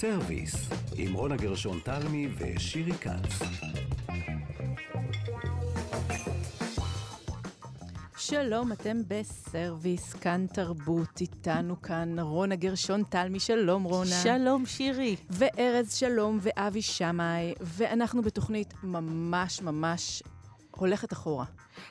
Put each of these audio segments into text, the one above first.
סרוויס, עם רונה גרשון תלמי ושירי כץ. שלום, אתם בסרוויס, כאן תרבות, איתנו כאן רונה גרשון תלמי, שלום רונה. שלום שירי. וארז שלום ואבי שמאי, ואנחנו בתוכנית ממש ממש הולכת אחורה.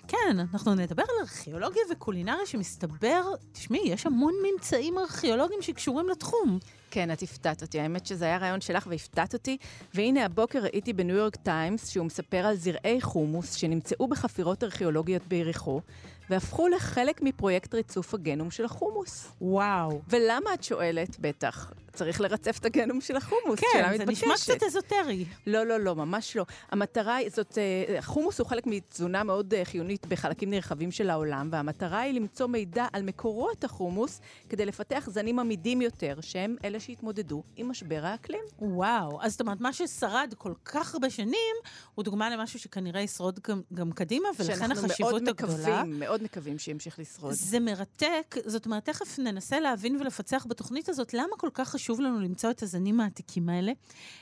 כן, אנחנו נדבר על ארכיאולוגיה וקולינריה שמסתבר, תשמעי, יש המון ממצאים ארכיאולוגיים שקשורים לתחום. כן, את הפתעת אותי. האמת שזה היה רעיון שלך והפתעת אותי. והנה הבוקר ראיתי בניו יורק טיימס שהוא מספר על זרעי חומוס שנמצאו בחפירות ארכיאולוגיות ביריחו, והפכו לחלק מפרויקט ריצוף הגנום של החומוס. וואו. ולמה את שואלת? בטח. צריך לרצף את הגנום של החומוס, כן, שאלה זה מתבקשת. נשמע קצת אזוטרי. לא, לא, לא, ממש לא. המטרה היא, זאת, אה, חומוס הוא חלק מתזונה מאוד אה, חיונית בחלקים נרחבים של העולם, והמטרה היא למצוא מידע על מקורות החומוס כדי לפתח זנים עמידים יותר, שהם אלה שהתמודדו עם משבר האקלים. וואו. אז זאת אומרת, מה ששרד כל כך הרבה שנים, הוא דוגמה למשהו שכנראה ישרוד גם, גם קדימה, ולכן החשיבות מאוד הגדולה. מקווים, מאוד מקווים שימשיך לשרוד. זה מרתק, זאת אומרת, תכף ננסה להבין ולפצח בתוכנית הזאת למה כל כך חשוב לנו למצוא את הזנים העתיקים האלה.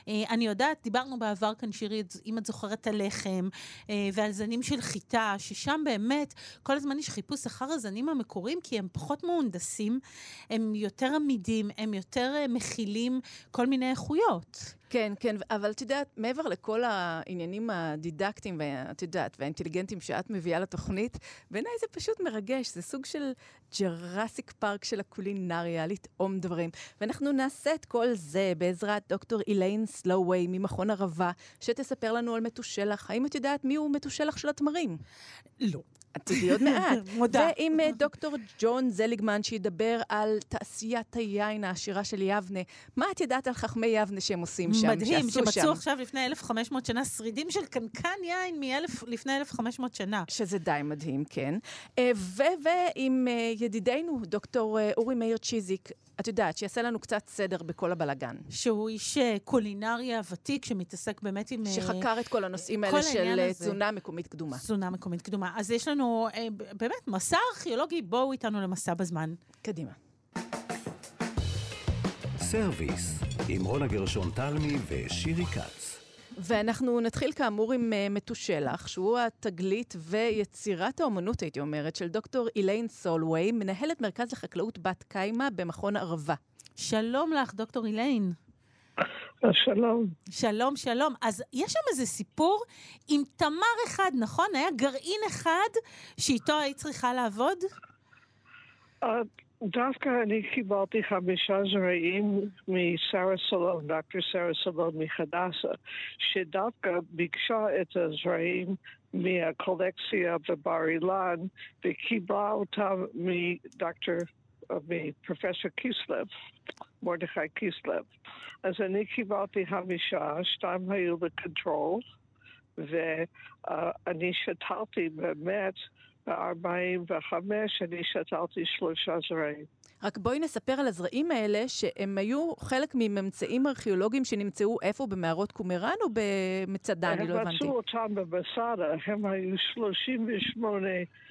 אה, אני יודעת, דיברנו בעבר כאן, שירי, אם את זוכרת על לחם, אה, ועל זנים של חיטה, ששם באמת כל הזמן יש חיפוש אחר הזנים המקוריים, כי הם פחות מהונדסים, הם יותר עמידים, הם יותר אה, מכילים כל מיני איכויות. כן, כן, אבל את יודעת, מעבר לכל העניינים הדידקטיים, ואת יודעת, והאינטליגנטיים שאת מביאה לתוכנית, בעיניי זה פשוט מרגש, זה סוג של ג'ראסיק פארק של הקולינריה, לטעום דברים. ואנחנו נעשה את כל זה בעזרת דוקטור איליין סלואווי ממכון ערבה, שתספר לנו על מתושלח. האם את יודעת מיהו מתושלח של התמרים? לא. את תדעי עוד מעט. מודה. ועם אה, דוקטור ג'ון זליגמן, שידבר על תעשיית היין העשירה של יבנה. מה את יודעת על חכמי יבנה שהם עושים שם, מדהים, שעשו שם? שמצאו עכשיו לפני 1,500 שנה שרידים של קנקן יין מאלף, לפני 1,500 שנה. שזה די מדהים, כן. אה, ועם אה, ידידנו, דוקטור אורי מאיר צ'יזיק, את יודעת, שיעשה לנו קצת סדר בכל הבלגן. שהוא איש קולינריה ותיק שמתעסק באמת עם... שחקר את כל הנושאים כל האלה של. תזונה מקומית קדומה. תזונה מקומית קדומה. אז יש לנו אה, ב- באמת מסע ארכיאולוגי, בואו איתנו למסע בזמן. קדימה. סרוויס, עם רונה גרשון תלמי ושירי כץ. ואנחנו נתחיל כאמור עם אה, מתושלח, שהוא התגלית ויצירת האומנות, הייתי אומרת, של דוקטור איליין סולווי, מנהלת מרכז לחקלאות בת קיימא במכון ערבה. שלום לך, דוקטור איליין. שלום. שלום, שלום. אז יש שם איזה סיפור עם תמר אחד, נכון? היה גרעין אחד שאיתו היית צריכה לעבוד? אה, דווקא אני קיבלתי חמישה זרעים משרה סלון, דוקטור שרה סלון מחדסה, שדווקא ביקשה את הזרעים מהקולקציה בבר אילן וקיבלה אותם מדוקטור, אה, מפרופסור קיסלב, מרדכי קיסלב. אז אני קיבלתי חמישה, שתיים היו לקונטרול, ואני שתלתי באמת ב-45 אני שתלתי שלושה זרעים. רק בואי נספר על הזרעים האלה, שהם היו חלק מממצאים ארכיאולוגיים שנמצאו איפה, במערות קומראן או במצדה? אני לא הם הבנתי. מצאו אותם במסדה, הם היו 38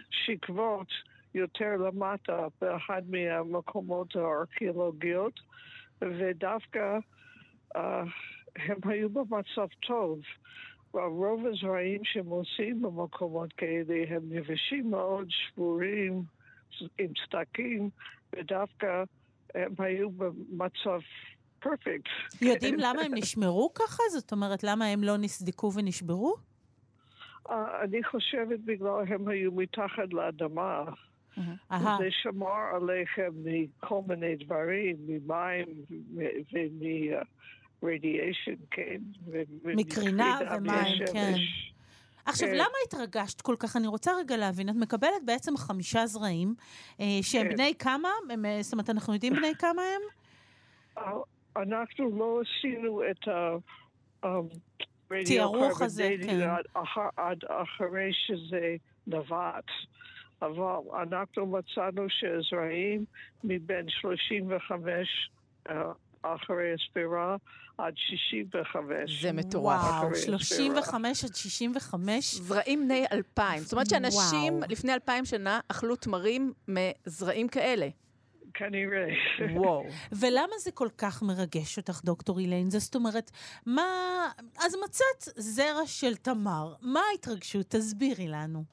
שכבות יותר למטה באחד מהמקומות הארכיאולוגיות, ודווקא uh, הם היו במצב טוב. רוב הזרעים שהם עושים במקומות כאלה הם יבשים מאוד, שבורים, עם סדקים, ודווקא הם היו במצב פרפקט. יודעים למה הם נשמרו ככה? זאת אומרת, למה הם לא נסדקו ונשברו? Uh, אני חושבת בגלל הם היו מתחת לאדמה. זה שמר עליכם מכל מיני דברים, ממים ומרדיאשן, כן. מקרינה ומים. כן. עכשיו, כן. למה התרגשת כל כך? אני רוצה רגע להבין. את מקבלת בעצם חמישה זרעים, אה, שהם כן. בני כמה? הם, אה, זאת אומרת, אנחנו יודעים בני כמה הם? אה, אנחנו לא עשינו את ה... um, תיארוך הזה, כן. עד אחר- עד אחרי שזה נבט. אבל אנחנו מצאנו שהזרעים מבין 35 אה, אחרי הספירה עד 65. זה מטורף. וואו, אחרי 35 עד 65? זרעים בני אלפיים. זאת אומרת שאנשים וואו. לפני אלפיים שנה אכלו תמרים מזרעים כאלה. כנראה. וואו. ולמה זה כל כך מרגש אותך, דוקטור אילן? זאת אומרת, מה... אז מצאת זרע של תמר. מה ההתרגשות? תסבירי לנו.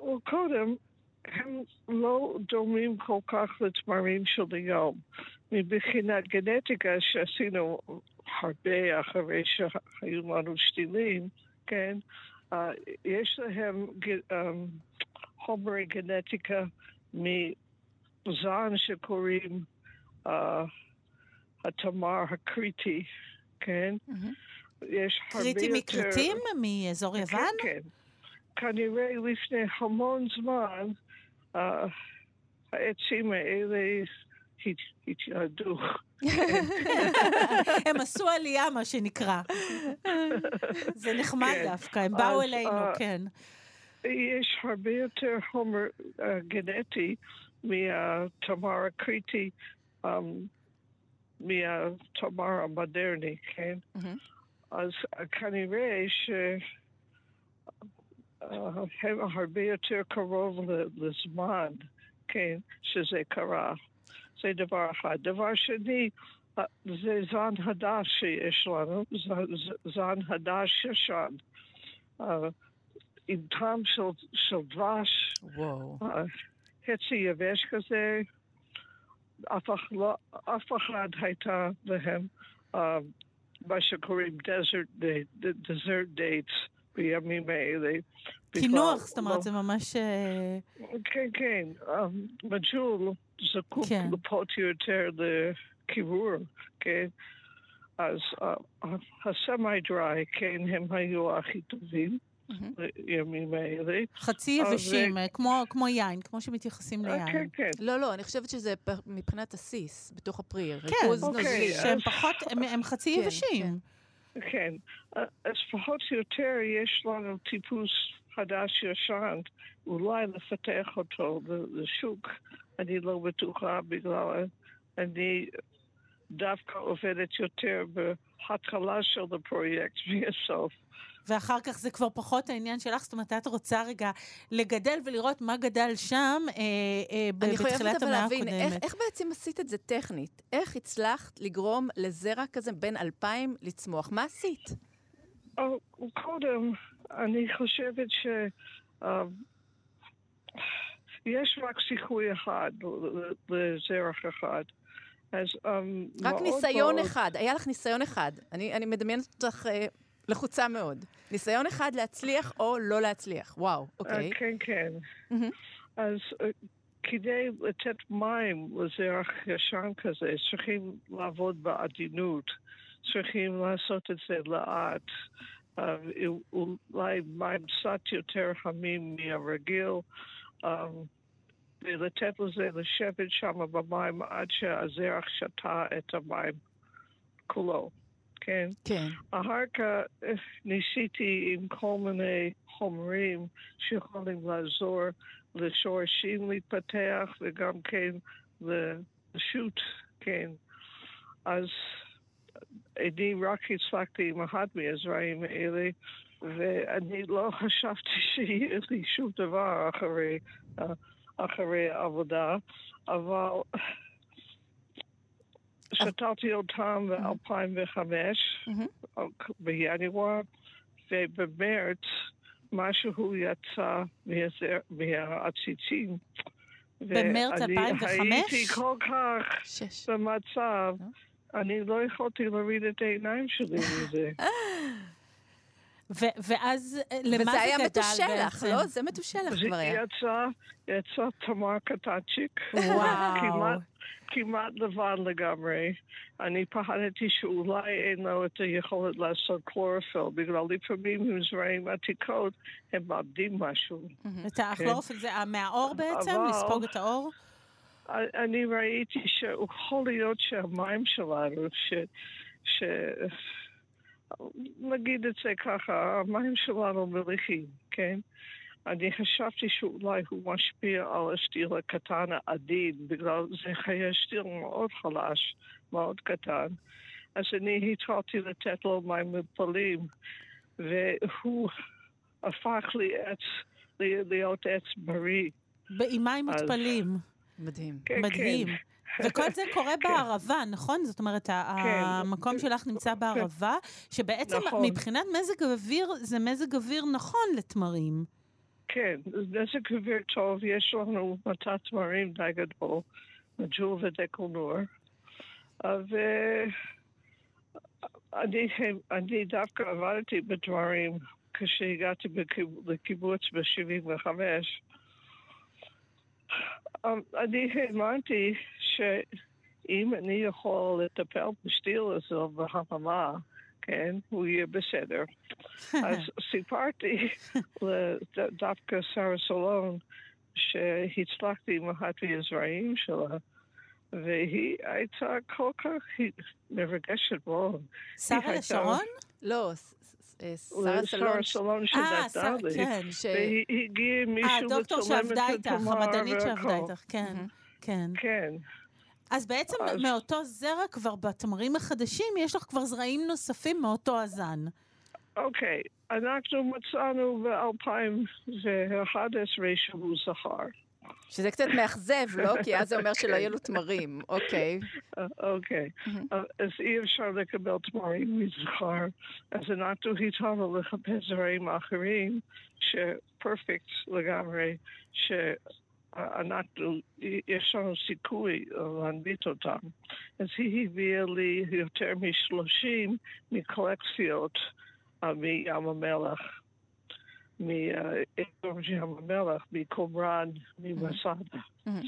Well, קודם, הם לא דומים כל כך לתמרים של היום. מבחינת גנטיקה שעשינו הרבה אחרי שהיו לנו שתילים, כן? Uh, יש להם um, חומרי גנטיקה מזן שקוראים uh, התמר הקריטי, כן? יש הרבה יותר... קריטי מכרתים? מאזור יוון? כן, כן. כנראה לפני המון זמן, uh, העצים האלה הת- התייעדו. הם עשו עלייה, מה שנקרא. זה נחמד כן. דווקא, הם באו אלינו, אה, כן. יש הרבה יותר חומר uh, גנטי מהתמר הקריטי, um, מהתמר המודרני, כן? מהמם. אז כנראה שהם הרבה יותר קרוב לזמן, כן, שזה קרה. זה דבר אחד. דבר שני, uh, זה זן חדש שיש לנו, זן חדש ישן. Uh, עם טעם של, של דבש, חצי יבש כזה, אף, לא, אף אחד הייתה להם אה, מה שקוראים desert date, desert dates בימים האלה. קינוח, בכלל זאת אומרת, לא- זה ממש... אה, כן, כן, אה, מג'ול זקוק כן. לפחות יותר לקירור, כן? אז אה, הסמי דריי, כן, הם היו הכי טובים. בימים האלה. חצי יבשים, כמו- כמו יין, כמו שמתייחסים אה, כן, ליין. כן. לא, לא, אני חושבת שזה מבחינת עסיס, בתוך הפרי. כן, ריכוז אוקיי, נוזלי. שהם פחות, הם- הם חצי כן, יבשים. כן, אז פחות או יותר יש לנו טיפוס חדש-ישן, אולי לפתח אותו לשוק, אני לא בטוחה בגלל אני דווקא עובדת יותר בהתחלה של הפרויקט מהסוף. ואחר כך זה כבר פחות העניין שלך, זאת אומרת, את רוצה רגע לגדל ולראות מה גדל שם אה, אה, ב- אני בתחילת חייבת אבל המאה להבין, איך, הקודמת. איך בעצם עשית את זה טכנית? איך הצלחת לגרום לזרע כזה בין אלפיים לצמוח? מה עשית? או, קודם, אני חושבת ש... אה, יש רק סיכוי אחד לזרח אחד. אז אמ, רק ניסיון מאוד- אחד, היה לך ניסיון אחד. אני, אני מדמיינת אותך אה, לחוצה מאוד. ניסיון אחד להצליח או לא להצליח. וואו, אוקיי. אה, כן, כן. אז אה, כדי לתת מים לזרח ישן כזה, צריכים לעבוד בעדינות, צריכים לעשות את זה לאט. אה, אולי מים קצת יותר חמים מהרגיל, ולתת לזה לשבת שם במים עד שהזרח שתה את המים כולו, כן? כן. אחר כך ניסיתי עם כל מיני חומרים שיכולים לעזור לשורשים להתפתח וגם כן לשוט, כן. אז אני רק הצלחתי עם אחד מהזרעים האלה, ואני לא חשבתי שיהיה לי שום דבר אחרי, אה, אחרי העבודה, אבל שתלתי אותם ב-2005. מהמם. בינואר, ובמרץ משהו יצא מהעציצים. במרץ ואני 2005? הייתי כל כך שש. במצב? אני לא יכולתי להוריד את העיניים שלי מזה. ו- ואז אה, למה וזה זה היה גדל מתושלח, בעצם? לא? זה מתושלח זה כבר היה. יצא, יצא תמר קטנצ'יק. וואו. כמעט, כמעט לבן לגמרי. אני פחדתי שאולי אין לו את היכולת לעשות קלורופיל, בגלל לפעמים עם זרעים עתיקות הם מאבדים משהו. את הכלורופיל זה מהאור בעצם? לספוג את האור? אני ראיתי שיכול להיות שהמים שלנו, ש... ש... נגיד את זה ככה, המים שלנו מליחים, כן? אני חשבתי שאולי הוא משפיע על השתיל הקטן העדין, בגלל זה חיי שתיל מאוד חלש, מאוד קטן. אז אני התחלתי לתת לו מים מפלים, והוא הפך לי עץ, להיות עץ בריא. עם מים אז- מותפלים. מדהים. כן, מדהים. כן. וכל זה קורה כן. בערבה, נכון? זאת אומרת, כן. המקום שלך נמצא בערבה, שבעצם נכון. מבחינת מזג האוויר, זה מזג אוויר נכון לתמרים. כן, נזק אוויר טוב, יש לנו מטע תמרים די גדול, מג'ול ודקלנור. ואני אני דווקא עבדתי בדברים כשהגעתי לקיבוץ ב-75. אני האמנתי שאם אני יכול לטפל בשתיל הזה בהממה, כן, הוא יהיה בסדר. אז סיפרתי דווקא שרה סולון שהצלחתי עם אחת מהזרעים שלה, והיא הייתה כל כך מרגשת מאוד. שרה לשרון? לא, שרה סלון, אה, שנתנה שרה, לי. כן. ש... והגיע אה, מישהו לצלם שעבדה את איתך, התמר המדענית שעבדה והכל. איתך, כן. כן. כן. אז בעצם אז- מאותו זרע כבר בתמרים החדשים, יש לך כבר זרעים נוספים מאותו הזן. אוקיי, אנחנו מצאנו ב-2011 שהוא זכר. שזה קצת מאכזב, לא? כי אז זה אומר שלא יהיו לו תמרים. אוקיי. אה, אוקיי. אה, אז אי אפשר לקבל תמרים מזכר, אז אנחנו התחלנו לחפש זרעים אחרים שפרפקט לגמרי, שאנחנו, יש לנו סיכוי להנביט אותם. אז היא הביאה לי יותר מ-30 מקולקציות אה, מים המלח. מאזור ים המלח, מקומראן, ממסעדה. מהמם.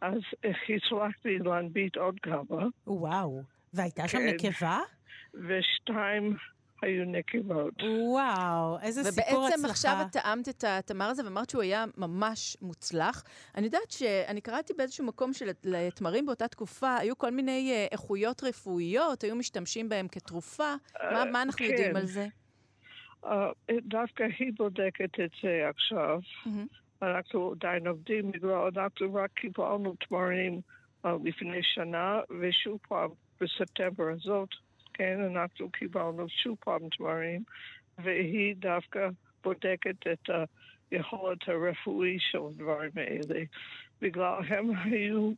אז הצלחתי להנביט עוד כמה, וואו. והייתה שם כן. נקבה? ושתיים היו נקבות. וואו, איזה סיפור הצלחה. ובעצם עכשיו את טעמת את התמר הזה ואמרת שהוא היה ממש מוצלח. אני יודעת שאני קראתי באיזשהו מקום שלתמרים באותה תקופה היו כל מיני אה, איכויות רפואיות, היו משתמשים בהם כתרופה. מה, מה אנחנו כן. יודעים על זה? אה, דווקא היא בודקת את זה עכשיו. מהמם. אנחנו עדיין עובדים אנחנו רק קיבלנו תמרים אה, לפני שנה, ושוב פעם בספטמבר הזאת, כן, אנחנו קיבלנו שוב פעם תמרים, והיא דווקא בודקת את היכולת הרפואי של הדברים האלה, בגלל הם היו,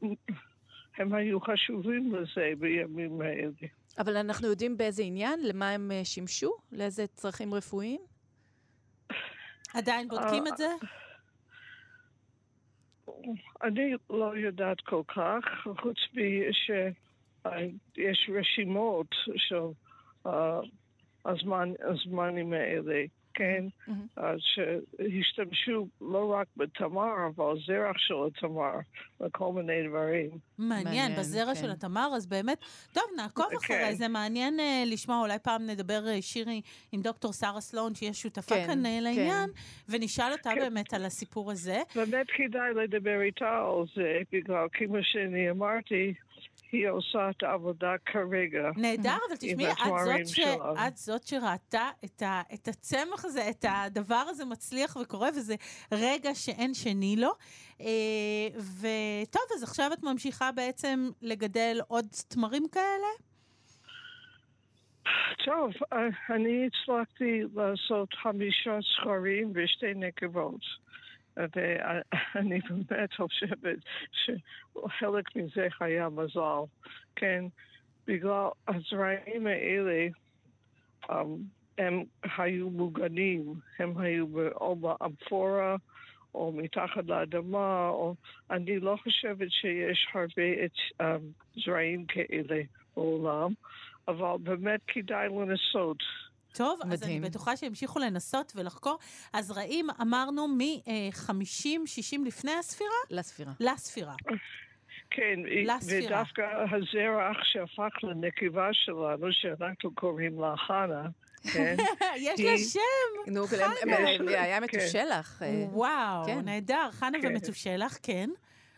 הם היו חשובים לזה בימים האלה. אבל אנחנו יודעים באיזה עניין, למה הם אה, שימשו? לאיזה צרכים רפואיים? עדיין בודקים את זה? אני לא יודעת כל כך, חוץ שיש רשימות של אה, הזמן, הזמנים האלה, כן? אז שהשתמשו לא רק בתמר, אבל זרח של התמר, לכל מיני דברים. מעניין, מעניין, בזרע כן. של התמר, אז באמת, טוב, נעקוב כן. אחרי זה, מעניין אה, לשמוע, אולי פעם נדבר, אה, שירי, עם דוקטור שרה סלון, שהיא השותפה כן, כאן לעניין, ונשאל אותה כן. באמת על הסיפור הזה. באמת כדאי לדבר איתה על זה, בגלל כמו שאני אמרתי, היא עושה את העבודה כרגע. נהדר, אבל תשמעי, את ש... את זאת שראתה את, ה... את הצמח הזה, את הדבר הזה מצליח וקורה, וזה רגע שאין שני לו. אה, וטוב, אז עכשיו את ממשיכה בעצם לגדל עוד תמרים כאלה? טוב, אה, אני הצלחתי לעשות חמישה זכרים ושתי נקבות. ואני באמת חושבת שחלק מזה היה מזל, כן? בגלל הזרעים האלה, um, הם היו מוגנים, הם היו או באמפורה או מתחת לאדמה, או... אני לא חושבת שיש הרבה את, um, זרעים כאלה בעולם, אבל באמת כדאי לנסות. טוב, אז אני מדהים. בטוחה שהמשיכו לנסות ולחקור. הזרעים, אמרנו, מ-50-60 לפני הספירה לספירה. לספירה. כן, לספירה. ודווקא הזרח שהפך לנקבה שלנו, שאנחנו קוראים לה חנה, כן? יש לה שם! נו, חנה. היה כן. מתושלח. אה, וואו, כן. נהדר. חנה. ומתושלח, כן.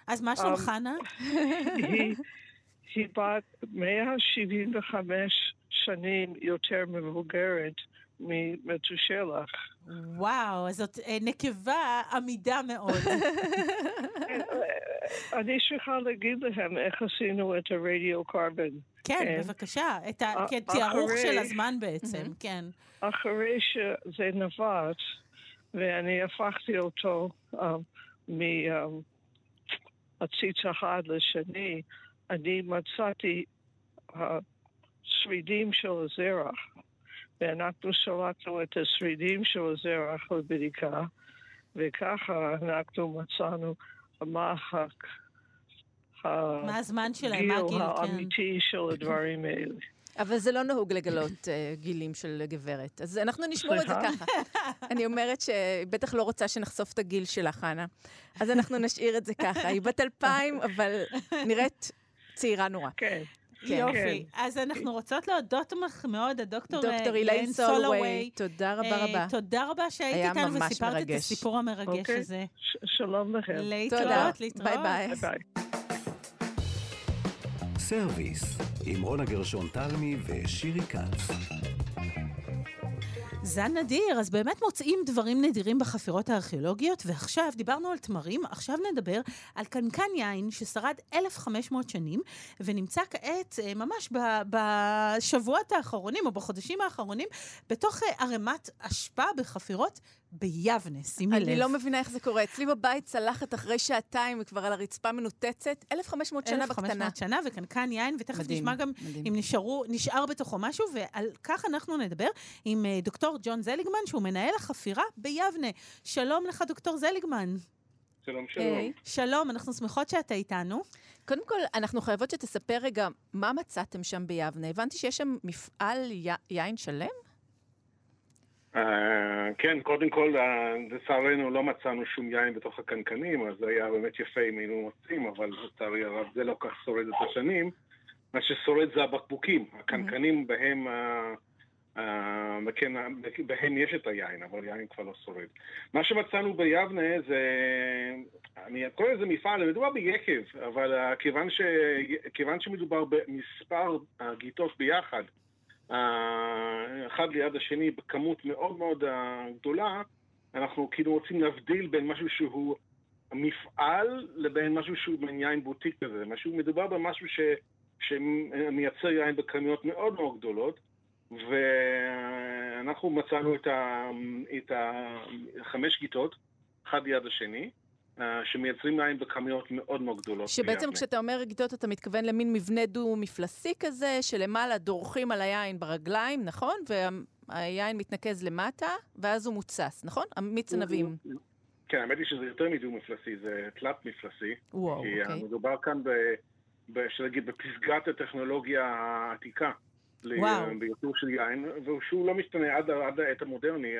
אז מה שלום אמ, חנה? היא בת 175 שנים יותר מבוגרת ממתושלח. וואו, אז זאת אה, נקבה עמידה מאוד. כן, אה, אני צריכה להגיד להם איך עשינו את הרדיו קרבן. כן, כן. בבקשה. את ה- א- כתיארוך אחרי- של הזמן בעצם. כן. אחרי שזה נבט, ואני הפכתי אותו um, מ... Um, עציץ אחד לשני, אני מצאתי השרידים של הזרח, ואנחנו שלטנו את השרידים של הזרח לבדיקה, וככה אנחנו מצאנו מה מה הזמן שלהם, מה הגיל, כן. האמיתי של הדברים האלה. אבל זה לא נהוג לגלות uh, גילים של גברת. אז אנחנו נשמור את זה ככה. אני אומרת שבטח לא רוצה שנחשוף את הגיל שלך, חנה. אז אנחנו נשאיר את זה ככה. היא בת אלפיים, אבל נראית צעירה נורא. כן. כן. יופי. כן. אז אנחנו רוצות להודות לך מאוד, הדוקטור דוקטור איליין סולווי. תודה רבה אה, רבה. תודה רבה שהיית איתנו וסיפרת מרגש. את הסיפור המרגש אוקיי. הזה. שלום לכם. להתראות, להתראות. ביי ביי. סרוויס, עם רונה גרשון תלמי ושירי כץ. זן נדיר, אז באמת מוצאים דברים נדירים בחפירות הארכיאולוגיות, ועכשיו דיברנו על תמרים, עכשיו נדבר על קנקן יין ששרד 1,500 שנים, ונמצא כעת אה, ממש בשבועות האחרונים, או בחודשים האחרונים, בתוך אה, ערימת אשפה בחפירות ביבנה, שימי לב. אני לא מבינה איך זה קורה. אצלי בבית צלחת אחרי שעתיים, היא כבר על הרצפה מנותצת. 1,500 שנה בקטנה. 1,500 שנה, וקנקן יין, ותכף מדהים, נשמע גם מדהים. אם נשארו, נשאר בתוכו משהו, ועל כך אנחנו נדבר עם uh, דוקטור ג'ון זליגמן, שהוא מנהל החפירה ביבנה. שלום לך, דוקטור זליגמן. שלום, שלום. Hey. שלום, אנחנו שמחות שאתה איתנו. קודם כל, אנחנו חייבות שתספר רגע מה מצאתם שם ביבנה. הבנתי שיש שם מפעל י... יין שלם? Uh, כן, קודם כל, uh, לצערנו לא מצאנו שום יין בתוך הקנקנים, אז זה היה באמת יפה אם היינו מוצאים, אבל לצערי הרב זה לא כך שורד את השנים. מה ששורד זה הבקבוקים, הקנקנים בהם, uh, uh, כן, בהם יש את היין, אבל יין כבר לא שורד. מה שמצאנו ביבנה זה, אני קורא לזה מפעל, מדובר ביקב, אבל כיוון, ש, כיוון שמדובר במספר גיטות ביחד, אחד ליד השני בכמות מאוד מאוד גדולה, אנחנו כאילו רוצים להבדיל בין משהו שהוא מפעל לבין משהו שהוא בין יין בוטיק כזה. משהו, מדובר במשהו ש, שמייצר יין בכמויות מאוד מאוד גדולות, ואנחנו מצאנו את, ה, את החמש גיטות, אחד ליד השני, שמייצרים יין בכמויות מאוד מאוד גדולות. שבעצם כשאתה אומר גידות, אתה מתכוון למין מבנה דו-מפלסי כזה, שלמעלה דורכים על היין ברגליים, נכון? והיין מתנקז למטה, ואז הוא מוצס, נכון? המיץ ענבים. כן, האמת היא שזה יותר מדו-מפלסי, זה תלת-מפלסי. וואו, אוקיי. מדובר כאן ב... נגיד, בפסגת הטכנולוגיה העתיקה. וואו. ביותר של יין, ושהוא לא משתנה עד, עד העת המודרני,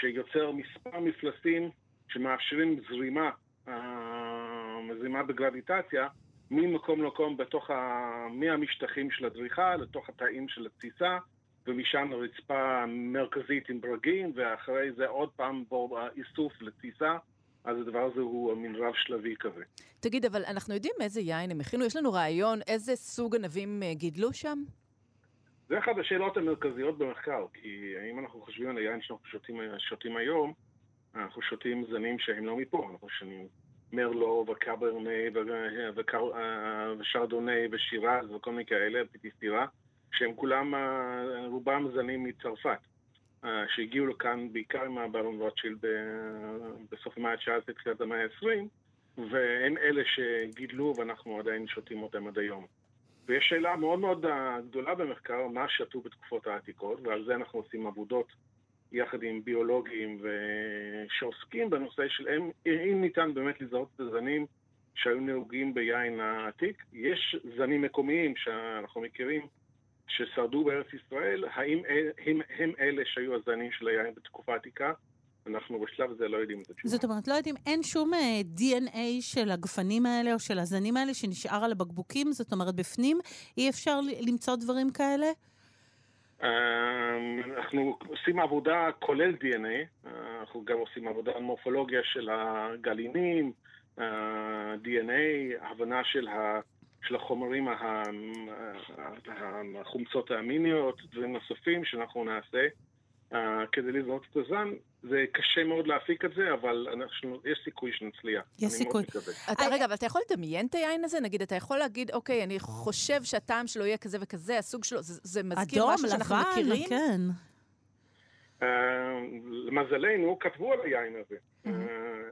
שיוצר מספר מפלסים שמאפשרים זרימה, אה, זרימה בגרביטציה, ממקום למקום בתוך ה... מהמשטחים של הדריכה לתוך התאים של התסיסה, ומשם לרצפה מרכזית עם ברגים, ואחרי זה עוד פעם בו איסוף לתסיסה. אז הדבר הזה הוא מין רב שלבי כזה. תגיד, אבל אנחנו יודעים איזה יין הם הכינו? יש לנו רעיון איזה סוג ענבים אה, גידלו שם? זה אחת השאלות המרכזיות במחקר, כי אם אנחנו חושבים על היין שאנחנו שותים, שותים היום, אנחנו שותים זנים שהם לא מפה, אנחנו שותים מרלו וקברני ושרדוני ושירז וכל מיני כאלה, פיטיסטירה, שהם כולם, אה, רובם זנים מצרפת, אה, שהגיעו לכאן בעיקר עם הברון רוטשילד בסוף המאה ה-19, תחילת המאה ה-20, והם אלה שגידלו ואנחנו עדיין שותים אותם עד היום. ויש שאלה מאוד מאוד גדולה במחקר, מה שתו בתקופות העתיקות, ועל זה אנחנו עושים עבודות יחד עם ביולוגים שעוסקים בנושא של אם, אם ניתן באמת לזהות את הזנים שהיו נהוגים ביין העתיק. יש זנים מקומיים שאנחנו מכירים ששרדו בארץ ישראל, האם הם, הם אלה שהיו הזנים של היין בתקופה העתיקה? אנחנו בשלב הזה לא יודעים את התשובה. זאת אומרת, לא יודעים, אין שום uh, אה, DNA של הגפנים האלה או של הזנים האלה שנשאר על הבקבוקים? זאת אומרת, בפנים אי אפשר למצוא דברים כאלה? אמ, אנחנו עושים עבודה כולל DNA, אנחנו גם עושים עבודה על מורפולוגיה של הגלינים, אה, DNA, הבנה של, החומרים, החומצות האמיניות, דברים נוספים שאנחנו נעשה. uh, כדי לזהות את הזן. זה קשה מאוד להפיק את זה, אבל אנחנו, יש סיכוי שנצליח. יש סיכוי. אתה, רגע, אבל אתה יכול לדמיין את היין הזה? נגיד, אתה יכול להגיד, אוקיי, אני חושב שהטעם שלו יהיה כזה וכזה, הסוג שלו, זה, זה מזכיר אדום, משהו שאנחנו לבן, מכירים? אדום, לבן, כן. Uh, למזלנו, כתבו על היין הזה. Uh,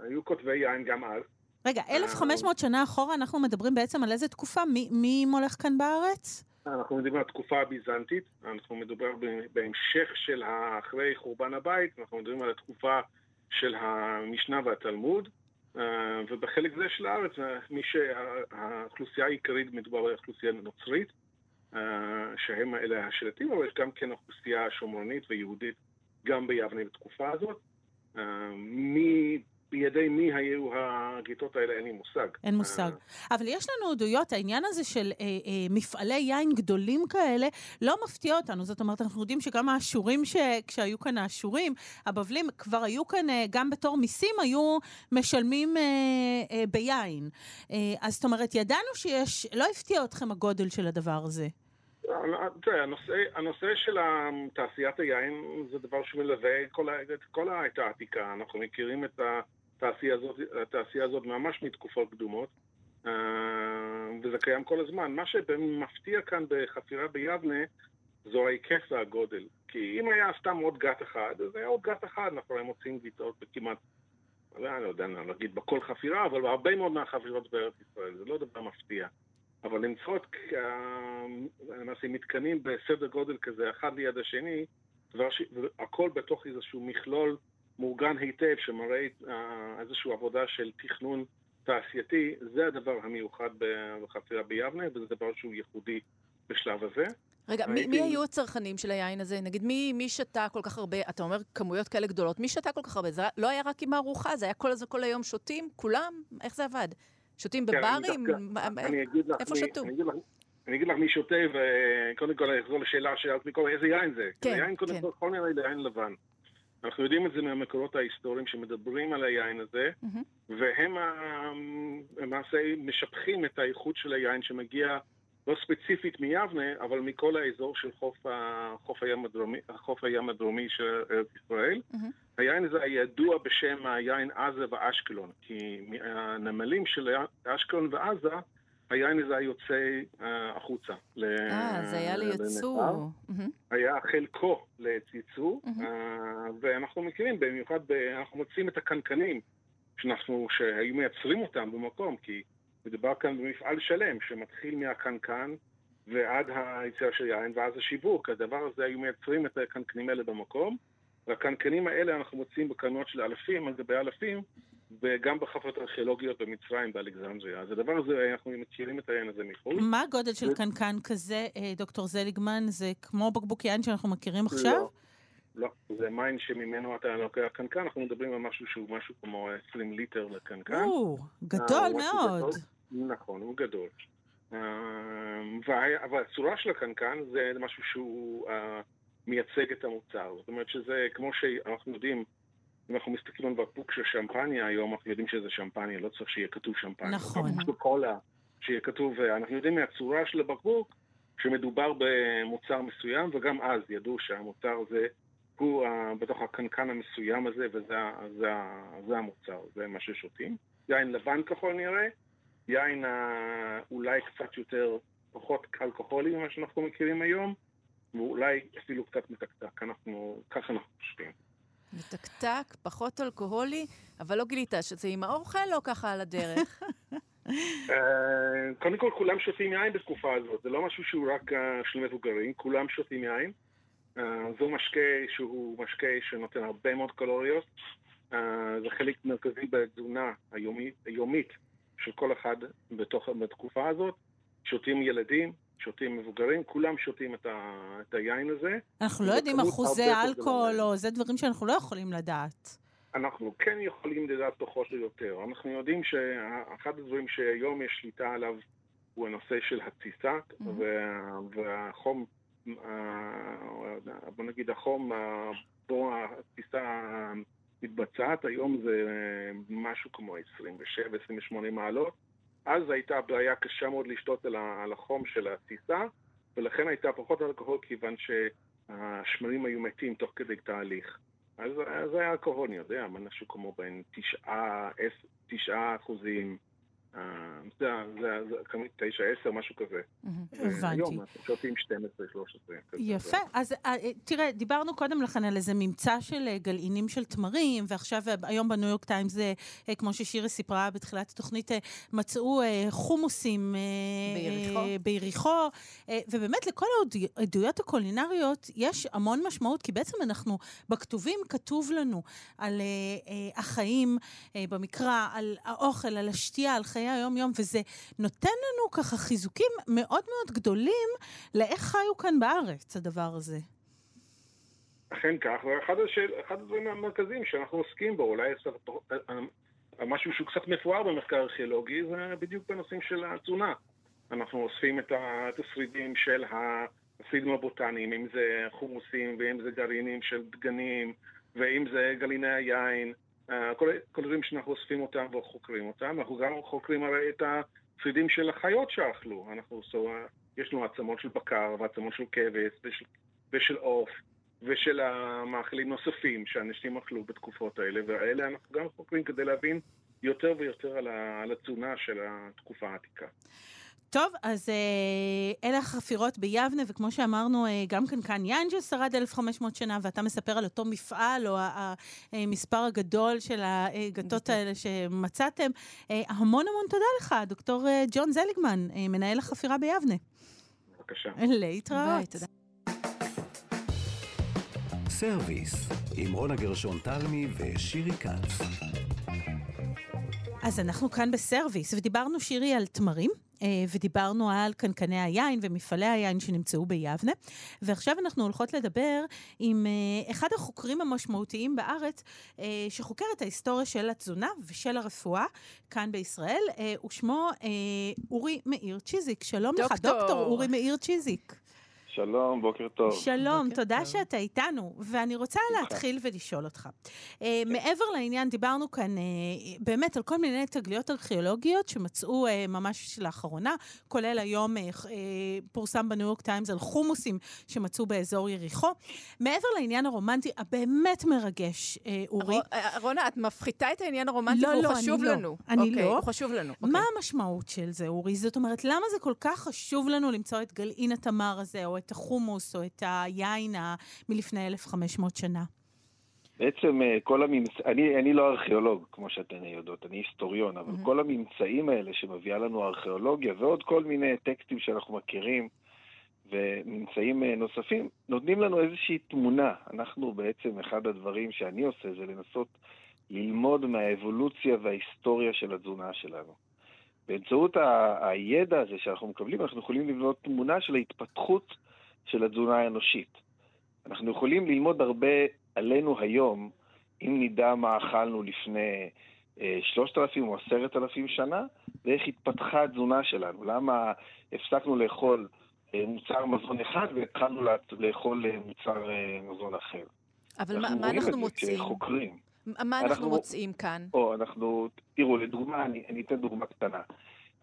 היו כותבי יין גם אז, רגע, 1,500 שנה אחורה אנחנו מדברים בעצם על איזה תקופה? מי, מי מולך כאן בארץ? אנחנו מדברים על התקופה הביזנטית, אנחנו מדברים בהמשך של אחרי חורבן הבית, אנחנו מדברים על התקופה של המשנה והתלמוד, אה, ובחלק זה של הארץ, אה, מי שהאוכלוסייה העיקרית מדובר באוכלוסייה נוצרית, אה, שהם אלה השלטים, אבל יש גם כן אוכלוסייה שומרונית ויהודית גם ביבנה בתקופה הזאת. בידי מי היו הגיטות האלה, אין לי מושג. אין מושג. אבל יש לנו עדויות, העניין הזה של אה, אה, מפעלי יין גדולים כאלה, לא מפתיע אותנו. זאת אומרת, אנחנו יודעים שגם האשורים, ש... כשהיו כאן האשורים, הבבלים כבר היו כאן, אה, גם בתור מיסים, היו משלמים אה, אה, ביין. אה, אז זאת אומרת, ידענו שיש, לא הפתיע אתכם הגודל של הדבר הזה. תראה, הנושא, הנושא של תעשיית היין זה דבר שמלווה כל, את כל העת העתיקה. אנחנו מכירים את ה... התעשייה הזאת, ממש מתקופות קדומות, uh, וזה קיים כל הזמן. מה שמפתיע כאן בחפירה ביבנה זו ההיקף והגודל. כי אם היה סתם עוד גת אחד, אז היה עוד גת אחד, אנחנו היינו מוצאים גיטות בכמעט, אני לא יודע להגיד בכל חפירה, אבל בהרבה מאוד מהחפירות בארץ ישראל, זה לא דבר מפתיע. אבל למצוא את למעשה מתקנים בסדר גודל כזה, אחד ליד השני, דבר ש... הכל בתוך איזשהו מכלול מאורגן היטב, שמראה אה, איזושהי עבודה של תכנון תעשייתי, זה הדבר המיוחד בחפירה ביבנה, וזה דבר שהוא ייחודי בשלב הזה. רגע, מי, מי היו הצרכנים של היין הזה? נגיד, מי, מי שתה כל כך הרבה, אתה אומר כמויות כאלה גדולות, מי שתה כל כך הרבה? זה לא היה רק עם הארוחה, זה היה כל, זה כל היום שותים? כולם? איך זה עבד? שותים כן, בברים? איפה שתו? אני אגיד לך מי שותה, וקודם כל אני אחזור לשאלה שאלת מקודם, איזה יין זה? כן, יין קודם כן. כל, כל מיני יין לבן. אנחנו יודעים את זה מהמקורות ההיסטוריים שמדברים על היין הזה, mm-hmm. והם למעשה משבחים את האיכות של היין שמגיע לא ספציפית מיבנה, אבל מכל האזור של חוף, ה... חוף, הים, הדרומי, חוף הים הדרומי של ארץ ישראל. Mm-hmm. היין הזה הידוע בשם היין עזה ואשקלון, כי הנמלים של אשקלון ועזה היין הזה היה יוצא uh, החוצה. אה, זה היה. Mm-hmm. היה חלקו לייצוא, mm-hmm. uh, ואנחנו מכירים, במיוחד, ב, אנחנו מוצאים את הקנקנים שאנחנו, שהיו מייצרים אותם במקום, כי מדובר כאן במפעל שלם שמתחיל מהקנקן ועד היצירה של יין ואז השיווק. הדבר הזה, היו מייצרים את הקנקנים האלה במקום, והקנקנים האלה אנחנו מוצאים בכמויות של אלפים על גבי אלפים, וגם בחפות ארכיאולוגיות במצרים, באלכזנדריה. אז הדבר הזה, אנחנו מכירים את העניין הזה מחו"ל. מה הגודל של קנקן כזה, אה, דוקטור זליגמן? זה כמו בקבוק יין שאנחנו מכירים עכשיו? לא, לא. זה מים שממנו אתה לוקח קנקן, אנחנו מדברים על משהו שהוא משהו כמו 20 ליטר לקנקן. או, גדול אה, מאוד. נכון, הוא גדול. אה, אבל הצורה של הקנקן זה משהו שהוא מייצג את המוצר. זאת אומרת שזה, כמו שאנחנו יודעים, אנחנו מסתכלים על בקבוק של שמפניה היום, אנחנו יודעים שזה שמפניה, לא צריך שיהיה כתוב שמפניה. נכון. בקבוק קולה, שיהיה כתוב, אנחנו יודעים מהצורה של הבקבוק שמדובר במוצר מסוים, וגם אז ידעו שהמוצר הזה הוא uh, בתוך הקנקן המסוים הזה, וזה זה, זה המוצר, זה מה ששותים. יין לבן ככל נראה, יין uh, אולי קצת יותר, פחות אלכוהולי ממה שאנחנו מכירים היום, ואולי אפילו קצת מתקתק, אנחנו, ככה אנחנו חושבים. מתקתק, פחות אלכוהולי, אבל לא גילית שזה עם האוכל או ככה על הדרך? אה, קודם כל, כולם שותים יין בתקופה הזאת, זה לא משהו שהוא רק אה, של מבוגרים, כולם שותים יין. אה, זו משקה שהוא משקה שנותן הרבה מאוד קלוריות. זה חלק מרכזי בתזונה היומית של כל אחד בתוך, בתקופה הזאת. שותים ילדים, שותים מבוגרים, כולם שותים את, ה, את היין הזה. אנחנו לא יודעים אחוזי אלכוהול, או זה דברים שאנחנו לא יכולים לדעת. אנחנו כן יכולים לדעת פחות או יותר. אנחנו יודעים שאחד הדברים שהיום יש שליטה עליו הוא הנושא של התסיסה, mm-hmm. וה, והחום, בוא נגיד החום בו התסיסה מתבצעת, היום זה משהו כמו 27-28 מעלות. אז הייתה בעיה קשה מאוד לשתות על החום של הטיסה, ולכן הייתה פחות אלכוהול כיוון שהשמרים היו מתים תוך כדי תהליך. אז זה היה אלכוהול, אני יודע, משהו כמו בין תשעה, תשעה אחוזים, זה, זה, זה כמובן תשע, עשר, משהו כזה. הבנתי. היום אנחנו שותים 12, 13. כזה. יפה. אז אה, תראה, דיברנו קודם לכן על איזה ממצא של אה, גלעינים של תמרים, ועכשיו, אה, היום בניו יורק טיימס, אה, אה, כמו ששירי סיפרה בתחילת התוכנית, אה, מצאו אה, חומוסים אה, ביריחו. אה, ביריחו, אה, ובאמת לכל העדויות הקולינריות יש המון משמעות, כי בעצם אנחנו, בכתובים כתוב לנו על אה, אה, החיים אה, במקרא, על האוכל, על השתייה, על חיי היום-יום, וזה נותן לנו ככה חיזוקים מאוד מאוד גדולים לאיך חיו כאן בארץ, הדבר הזה. אכן כך, ואחד השאל, הדברים המרכזיים שאנחנו עוסקים בו, אולי אה, משהו שהוא קצת מפואר במחקר ארכיאולוגי, זה בדיוק בנושאים של התזונה. אנחנו אוספים את התשרידים של התשרידים הבוטניים, אם זה חומוסים ואם זה גרעינים של דגנים, ואם זה גרעיני היין, כל כל הדברים שאנחנו אוספים אותם וחוקרים אותם. אנחנו גם חוקרים הרי את התשרידים של החיות שאכלו. אנחנו יש לנו עצמות של בקר ועצמות של כבש ושל, ושל עוף. ושל המאכלים נוספים שאנשים אכלו בתקופות האלה, והאלה אנחנו גם חוקרים כדי להבין יותר ויותר על התזונה של התקופה העתיקה. טוב, אז אה, אלה החפירות ביבנה, וכמו שאמרנו, אה, גם כאן כאן יין ששרד 1,500 שנה, ואתה מספר על אותו מפעל, או המספר הגדול של הגתות האלה שמצאתם. אה, המון המון תודה לך, דוקטור אה, ג'ון זליגמן, אה, מנהל החפירה ביבנה. בבקשה. להתראות. ביי, תודה. סרוויס, עם רונה גרשון תלמי ושירי כץ. אז אנחנו כאן בסרוויס, ודיברנו, שירי, על תמרים. אה, ודיברנו על קנקני היין ומפעלי היין שנמצאו ביבנה. ועכשיו אנחנו הולכות לדבר עם אה, אחד החוקרים המשמעותיים בארץ, אה, שחוקר את ההיסטוריה של התזונה ושל הרפואה כאן בישראל, ושמו אורי מאיר צ'יזיק. שלום לך, דוקטור. דוקטור אורי מאיר צ'יזיק. שלום, בוקר טוב. שלום, בוקר תודה טוב. שאתה איתנו, ואני רוצה להתחיל ולשאול אותך. אה, מעבר לעניין, דיברנו כאן אה, באמת על כל מיני תגליות ארכיאולוגיות שמצאו אה, ממש לאחרונה, כולל היום פורסם בניו יורק טיימס על חומוסים שמצאו באזור יריחו. מעבר לעניין הרומנטי הבאמת מרגש, אורי, רונה, את מפחיתה את העניין הרומנטי, לא, והוא לא, חשוב אני לא. לנו. אני אוקיי, לא. הוא חשוב לנו. מה אוקיי. המשמעות של זה, אורי? זאת אומרת, למה זה כל כך חשוב לנו למצוא את גלעין התמר הזה, או את החומוס, או את היין מלפני 1,500 שנה? בעצם אה, כל הממצאים, אני, אני לא ארכיאולוג, כמו שאתן יודעות, אני היסטוריון, אבל מהמם. כל הממצאים האלה שמביאה לנו הארכיאולוגיה, ועוד כל מיני טקסטים שאנחנו מכירים, וממצאים אה, נוספים, נותנים לנו איזושהי תמונה. אנחנו בעצם, אחד הדברים שאני עושה זה לנסות ללמוד מהאבולוציה וההיסטוריה של התזונה שלנו. באמצעות ה- הידע הזה שאנחנו מקבלים, אנחנו יכולים לבנות תמונה של ההתפתחות של התזונה האנושית. אנחנו יכולים ללמוד הרבה עלינו היום, אם נדע מה אכלנו לפני אה, 3,000 או 10,000 שנה, ואיך התפתחה התזונה שלנו. למה הפסקנו לאכול אה, מוצר מזון אחד והתחלנו לאכול אה, מוצר אה, מזון אחר. אבל מה- מה רואים אנחנו את זה מוצאים? כחוקרים. מה אנחנו אנחנו- מוצאים כאן? או אנחנו, תראו, לדוגמה, אני, אני אתן דוגמה קטנה.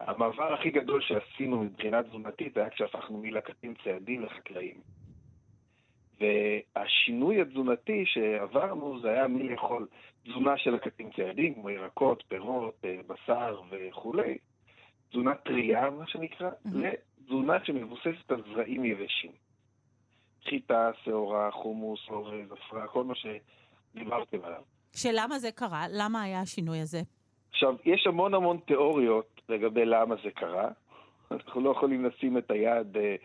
המעבר הכי גדול שעשינו מבחינה תזונתית היה כשהפכנו מלקטים ציידים לחקלאים. והשינוי התזונתי שעברנו זה היה מלאכול תזונה של לקטים ציידים, כמו ירקות, פירות, אה, בשר וכולי, תזונה טרייה, מה שנקרא, מהמם. לתזונה שמבוססת על זרעים יבשים. חיטה, שעורה, חומוס, אורז, עפרה, כל מה שדיברתם עליו. שלמה זה קרה? למה היה השינוי הזה? עכשיו, יש המון המון תיאוריות לגבי למה זה קרה. אנחנו לא יכולים לשים את היד, אה,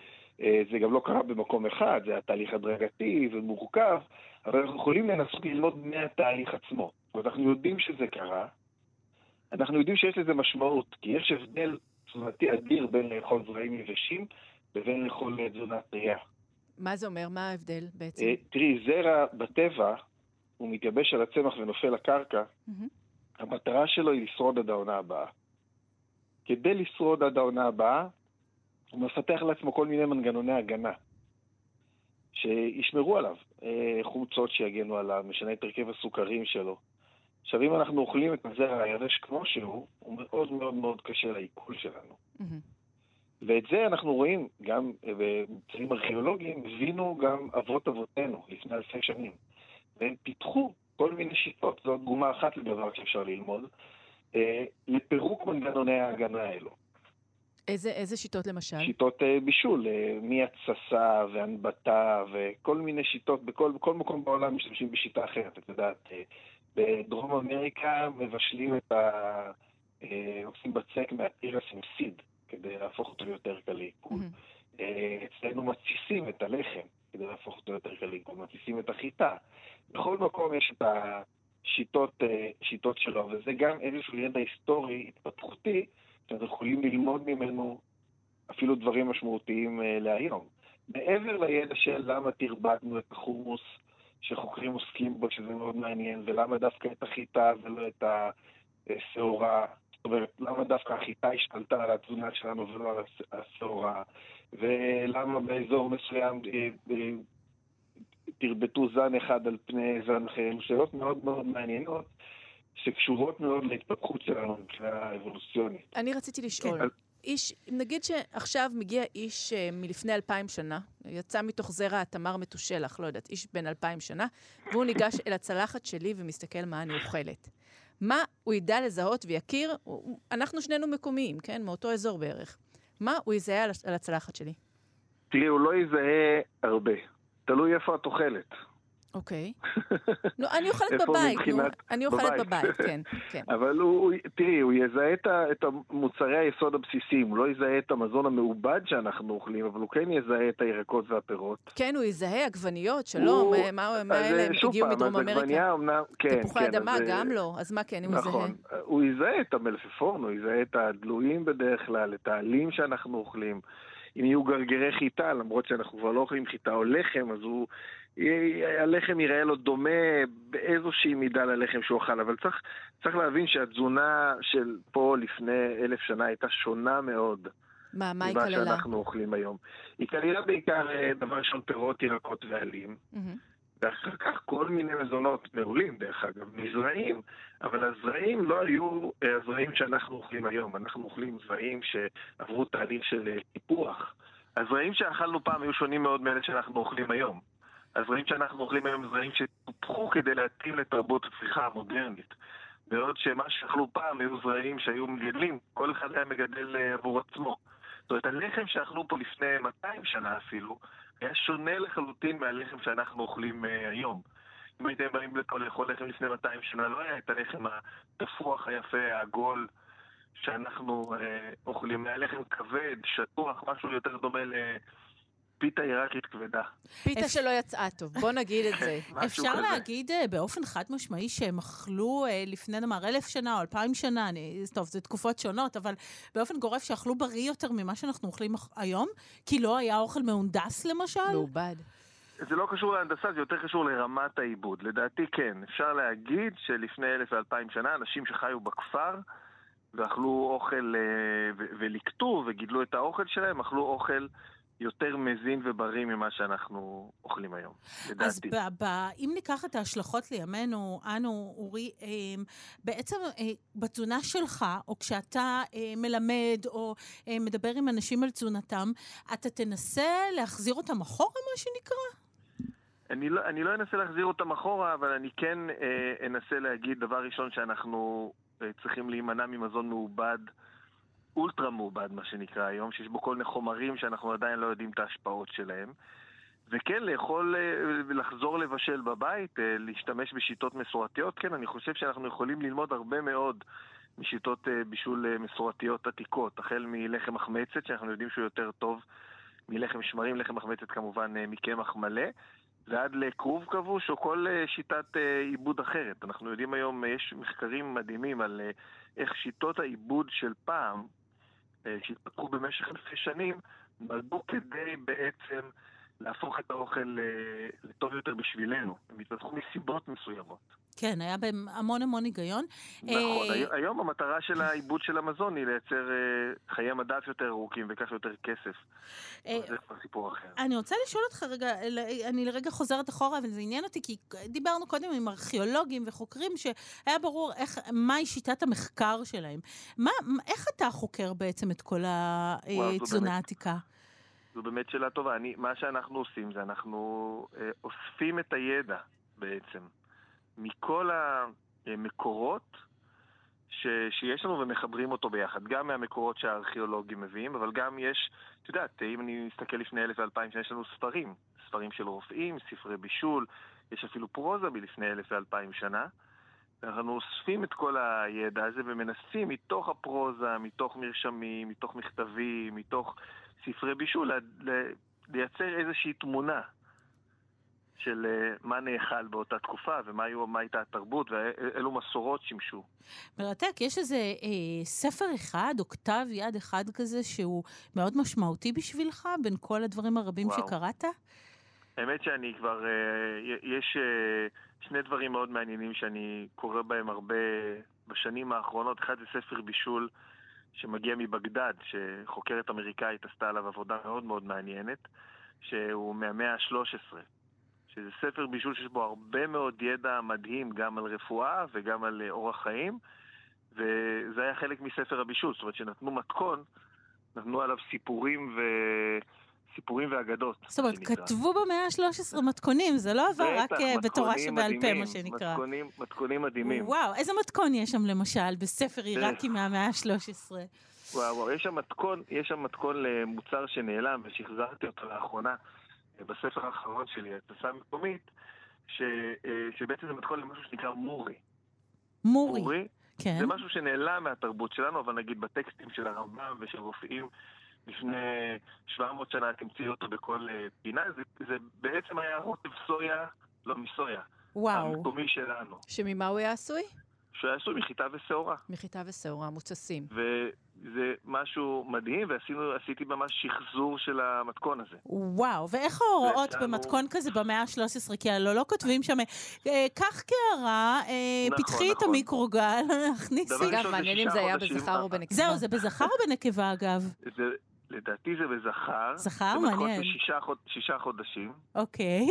אה, זה גם לא קרה במקום אחד, זה היה תהליך הדרגתי ומורכב, אבל אנחנו יכולים לנסות ללמוד מהתהליך עצמו. זאת אומרת, אנחנו יודעים שזה קרה, אנחנו יודעים שיש לזה משמעות, כי יש הבדל תזונתי אדיר בין לאכול זרעים יבשים לבין לאכול אה, תזונה טריה. מה זה אומר? מה ההבדל בעצם? תראי, זרע בטבע, הוא מתייבש על הצמח ונופל לקרקע, מהמם. המטרה שלו היא לשרוד עד העונה הבאה. כדי לשרוד עד העונה הבאה, הוא מפתח לעצמו כל מיני מנגנוני הגנה שישמרו עליו. אה, חומצות שיגנו עליו, משנה את הרכב הסוכרים שלו. עכשיו, אם אנחנו אוכלים את הזרע היבש כמו שהוא, הוא מאוד מאוד מאוד קשה לעיכול שלנו. מהמם. ואת זה אנחנו רואים גם אה, בממצאים ארכיאולוגיים, הבינו גם אבות אבותינו לפני אלפי שנים. והם פיתחו כל מיני שיטות, זו דוגמה אחת לדבר שאפשר ללמוד. אה, לפירוק מנגנוני ההגנה האלו. איזה, איזה שיטות למשל? שיטות אה, בישול, אה, מהתססה והנבטה וכל מיני שיטות, בכל, בכל מקום בעולם משתמשים בשיטה אחרת, את יודעת. בדרום אמריקה מבשלים את ה... עושים בצק מהתירס עם סיד, כדי להפוך אותו ליותר קל לעיכול. מהמם. אה, אצלנו מתסיסים את הלחם כדי להפוך אותו יותר קל לעיכול, מתסיסים את החיטה. בכל מקום יש את השיטות אה, שיטות שלו, וזה גם איזשהו ידע היסטורי, התפתחותי, שאנחנו יכולים ללמוד ממנו אפילו דברים משמעותיים אה, להיום. מעבר לידע של למה תרבטנו את החומוס שחוקרים עוסקים בו, שזה מאוד מעניין, ולמה דווקא את החיטה ולא את השעורה, זאת אומרת, למה דווקא החיטה השתלטה על התזונה שלנו ולא על הש- השעורה, ולמה באזור מסוים אה, אה, תרבטו זן אחד על פני זן אחר, הן שאלות מאוד מאוד מעניינות, שקשורות מאוד להתפתחות שלנו מבחינה אבולוציונית. אני רציתי לשאול, כן. איש, נגיד שעכשיו מגיע איש אה, מלפני אלפיים שנה, יצא מתוך זרע התמר מתושלח, לא יודעת, איש בן אלפיים שנה, והוא ניגש אל הצלחת שלי ומסתכל מה אני אוכלת. מה הוא ידע לזהות ויכיר? אנחנו שנינו מקומיים, כן? מאותו אזור בערך. מה הוא יזהה על, הצלחת שלי? תראי, הוא לא יזהה הרבה. תלוי איפה את אוכלת. אוקיי. נו, אני אוכלת בבית, נו. אני אוכלת בבית. כן, כן. אבל הוא, תראי, הוא יזהה את, ה, את מוצרי היסוד הבסיסיים, הוא לא יזהה את המזון המעובד שאנחנו אוכלים, אבל הוא כן יזהה את הירקות והפירות. כן, הוא יזהה עגבניות, שלום, מה- מה מה אז, אלה, הם שוב הגיעו פעם, מדרום אז אמריקה. עגבנייה אמנם, כן, תפוחי כן, אדמה, אז, גם לא. אז מה כן, אם הוא יזהה? נכון. הוא יזהה את המלפפון, הוא יזהה את הדלויים בדרך כלל, את העלים שאנחנו אוכלים. אם יהיו גרגרי חיטה, למרות שאנחנו כבר לא אוכלים חיטה או לחם, אז הוא... יהיה- הלחם ייראה לו דומה באיזושהי מידה ללחם שהוא אכל, אבל צריך, צריך להבין שהתזונה של פה לפני אלף שנה הייתה שונה מאוד מה, מה היא ממה כללה? שאנחנו אוכלים היום. היא כללה בעיקר, אה, דבר ראשון, פירות, ירקות ועלים. ואחר כך כל מיני מזונות מעולים, דרך אגב, מזרעים, אבל הזרעים לא היו אה, הזרעים שאנחנו אוכלים היום. אנחנו אוכלים זרעים שעברו תהליך של אה, טיפוח. הזרעים שאכלנו פעם היו שונים מאוד מאלה שאנחנו אוכלים היום. הזרעים שאנחנו אוכלים היום הם זרעים שטופחו כדי להתאים לתרבות הצריכה המודרנית. בעוד שמה שאכלו פעם היו זרעים שהיו מגדלים, כל אחד היה מגדל אה, עבור עצמו. זאת אומרת, הלחם שאכלו פה לפני 200 שנה אפילו, היה שונה לחלוטין מהלחם שאנחנו אוכלים אה, היום. אם הייתם באים לפה לאכול לחם לפני 200 שנה, לא היה את הלחם התפוח היפה, העגול, שאנחנו אה, אוכלים. היה לחם כבד, שטוח, משהו יותר דומה לפיתה עיראקית כבדה. פיתה שלא יצאה טוב, בוא נגיד את זה. אפשר כזה. להגיד אה, באופן חד משמעי שהם אכלו אה, לפני נאמר אלף שנה או אלפיים שנה, אני, טוב, זה תקופות שונות, אבל באופן גורף שאכלו בריא יותר ממה שאנחנו אוכלים היום? כי לא היה אוכל מהונדס למשל? מעובד. זה לא קשור להנדסה, זה יותר קשור לרמת העיבוד. לדעתי כן, אפשר להגיד שלפני אלף ואלפיים שנה אנשים שחיו בכפר ואכלו אוכל אה, ו- וליקטו וגידלו את האוכל שלהם, אכלו אוכל יותר מזין ובריא ממה שאנחנו אוכלים היום, אז לדעתי. ב- ב- אם ניקח את ההשלכות לימינו, אנו, אורי, אה, בעצם אה, בתזונה שלך, או כשאתה אה, מלמד או אה, מדבר עם אנשים על תזונתם, אתה תנסה להחזיר אותם אחורה, מה שנקרא? אני לא, אני לא אנסה להחזיר אותם אחורה, אבל אני כן אה, אנסה להגיד, דבר ראשון, שאנחנו אה, צריכים להימנע ממזון מעובד, אולטרה מעובד, מה שנקרא היום, שיש בו כל מיני חומרים שאנחנו עדיין לא יודעים את ההשפעות שלהם. וכן, לאכול אה, ולחזור לבשל בבית, אה, להשתמש בשיטות מסורתיות, כן, אני חושב שאנחנו יכולים ללמוד הרבה מאוד משיטות אה, בישול מסורתיות עתיקות, החל מלחם מחמצת, שאנחנו יודעים שהוא יותר טוב מלחם שמרים, לחם מחמצת כמובן מקמח מלא. ועד לכרוב כבוש או כל שיטת עיבוד אחרת. אנחנו יודעים היום, יש מחקרים מדהימים על איך שיטות העיבוד של פעם, שהתפתחו במשך אלפי שנים, נולדו כדי בעצם להפוך את האוכל אה, לטוב יותר בשבילנו. הם התפתחו מסיבות מסוימות. כן, היה בהם המון המון היגיון. נכון, אה, הי- היום המטרה של העיבוד של המזון היא לייצר אה, חיי מדף יותר ארוכים וכך יותר כסף. אה, זה כבר סיפור אחר. אני רוצה לשאול אותך רגע, אני לרגע חוזרת אחורה, אבל זה עניין אותי, כי דיברנו קודם עם ארכיאולוגים וחוקרים שהיה ברור איך, מהי שיטת המחקר שלהם. מה, איך אתה חוקר בעצם את כל התזונה העתיקה? זו באמת שאלה טובה. אני, מה שאנחנו עושים זה אנחנו אה, אוספים את הידע בעצם מכל המקורות ש, שיש לנו ומחברים אותו ביחד, גם מהמקורות שהארכיאולוגים מביאים, אבל גם יש, את יודעת, אם אני מסתכל לפני אלף ואלפיים שנה, יש לנו ספרים, ספרים של רופאים, ספרי בישול, יש אפילו פרוזה מלפני אלף ואלפיים שנה. אנחנו אוספים את כל הידע הזה ומנסים מתוך הפרוזה, מתוך מרשמים, מתוך מכתבים, מתוך ספרי בישול, לייצר איזושהי תמונה של אה, מה נאכל באותה תקופה ומה הייתה התרבות ואילו מסורות שימשו. מרתק, יש איזה אה, ספר אחד או כתב יד אחד כזה שהוא מאוד משמעותי בשבילך בין כל הדברים הרבים וואו. שקראת? האמת שאני כבר, אה, יש אה, שני דברים מאוד מעניינים שאני קורא בהם הרבה בשנים האחרונות. אחד זה ספר בישול שמגיע מבגדד, שחוקרת אמריקאית עשתה עליו עבודה מאוד מאוד מעניינת, שהוא מהמאה ה-13. שזה ספר בישול שיש בו הרבה מאוד ידע מדהים גם על רפואה וגם על אה, אורח חיים, וזה היה חלק מספר הבישול, זאת אומרת שנתנו מתכון, נתנו עליו סיפורים ו... סיפורים ואגדות. זאת אומרת, כתבו במאה ה-13 מתכונים, זה לא עבר רק אה, בתורה שבעל פה, מה שנקרא. מתכונים, מתכונים מדהימים. וואו, איזה מתכון יש שם למשל בספר עיראקי מהמאה ה-13? וואו, וואו, יש שם מתכון, יש שם מתכון למוצר שנעלם ושחזרתי אותו לאחרונה. בספר האחרון שלי, הטסה מקומית, ש, אה, שבעצם זה מתכון למשהו שנקרא מורי. מורי. מורי. כן. זה משהו שנעלם מהתרבות שלנו, אבל נגיד בטקסטים של הרמב"ם ושל רופאים לפני 700 שנה תמצאי אותו בכל אה, פינה, זה, זה בעצם היה רוטב סויה, לא מסויה. וואו. המקומי שלנו. שממה הוא היה עשוי? שהוא היה עשוי מחיטה ושעורה. מחיטה ושעורה, מוצסים. וזה משהו מדהים, ועשיתי ממש שחזור של המתכון הזה. וואו, ואיך ההוראות במתכון כזה במאה ה-13? כי הלא לא כותבים שם, אה, קח קערה, אה, נכון, פתחי את נכון. המיקרוגל, הכניסי. אגב, מעניין אם זה היה בזכר או בנקבה. זהו, זה בזכר או בנקבה, אגב? לדעתי זה בזכר. זכר? מעניין. זה שישה חודשים. אוקיי.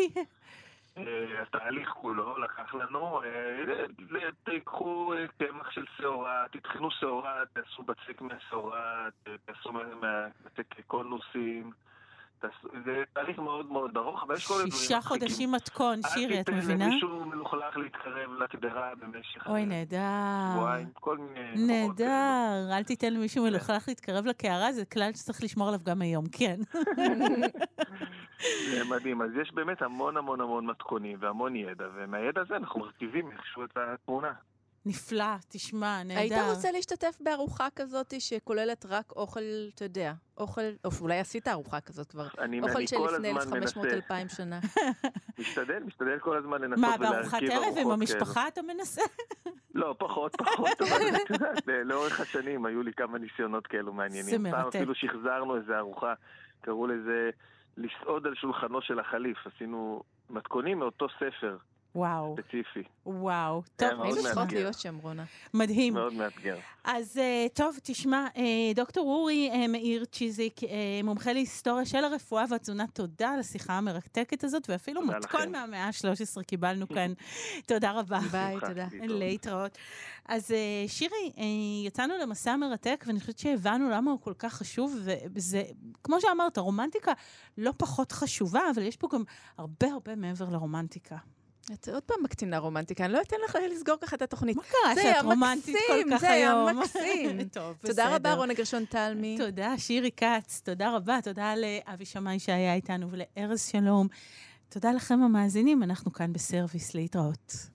אה, התהליך כולו לקח לנו, אה, תיקחו אה, קמח של שעורה, תטחנו שעורה, תעשו בצק מהשעורה, תעשו מהבצק קונוסים. זה תהליך מאוד מאוד ארוך, אבל יש כל הדברים. שישה חודשים מתכון, שירי, את מבינה? אל תיתן למישהו מלוכלך להתקרב לקדרה במשך... אוי, נהדר. מיני... נהדר. אל תיתן למישהו מלוכלך להתקרב לקערה, זה כלל שצריך לשמור עליו גם היום, כן. זה מדהים. אז יש באמת המון המון המון מתכונים והמון ידע, ומהידע הזה אנחנו מרכיבים איכשהו את התמונה. נפלא, תשמע, נהדר. היית רוצה להשתתף בארוחה כזאת שכוללת רק אוכל, אתה יודע, אוכל, או שאולי עשית ארוחה כזאת כבר, אני, אוכל אני שלפני 1500-2000 שנה. משתדל, משתדל כל הזמן לנסות ולהרכיב ארוחות כאלה. מה, בארוחת ערב עם המשפחה אתה מנסה? לא, פחות, פחות, אבל את יודעת, לאורך השנים היו לי כמה ניסיונות כאלו מעניינים. זה מרתק. פעם אפילו שחזרנו איזה ארוחה, קראו לזה לסעוד על שולחנו של החליף. עשינו מתכונים מאותו ספר. וואו. ספציפי. וואו. טוב, היינו צריכות להיות שם, רונה. מדהים. מאוד מאתגר. אז uh, טוב, תשמע, uh, דוקטור אורי uh, מאיר צ'יזיק, uh, מומחה להיסטוריה של הרפואה והתזונה, תודה על השיחה המרתקת הזאת, ואפילו מתכון מהמאה ה-13 קיבלנו כאן. תודה רבה. ביי, תודה. להתראות. אז uh, שירי, uh, יצאנו למסע מרתק, ואני חושבת שהבנו למה הוא כל כך חשוב, וזה, כמו שאמרת, רומנטיקה לא פחות חשובה, אבל יש פה גם הרבה הרבה מעבר לרומנטיקה. את עוד פעם מקצינה רומנטיקה, אני לא אתן לך לסגור ככה את התוכנית. מה קרה שאת רומנטית כל כך היום? זה היה מקסים. טוב, בסדר. תודה רבה, רונה גרשון תלמי. תודה, שירי כץ. תודה רבה. תודה לאבי שמאי שהיה איתנו ולארז שלום. תודה לכם המאזינים, אנחנו כאן בסרוויס להתראות.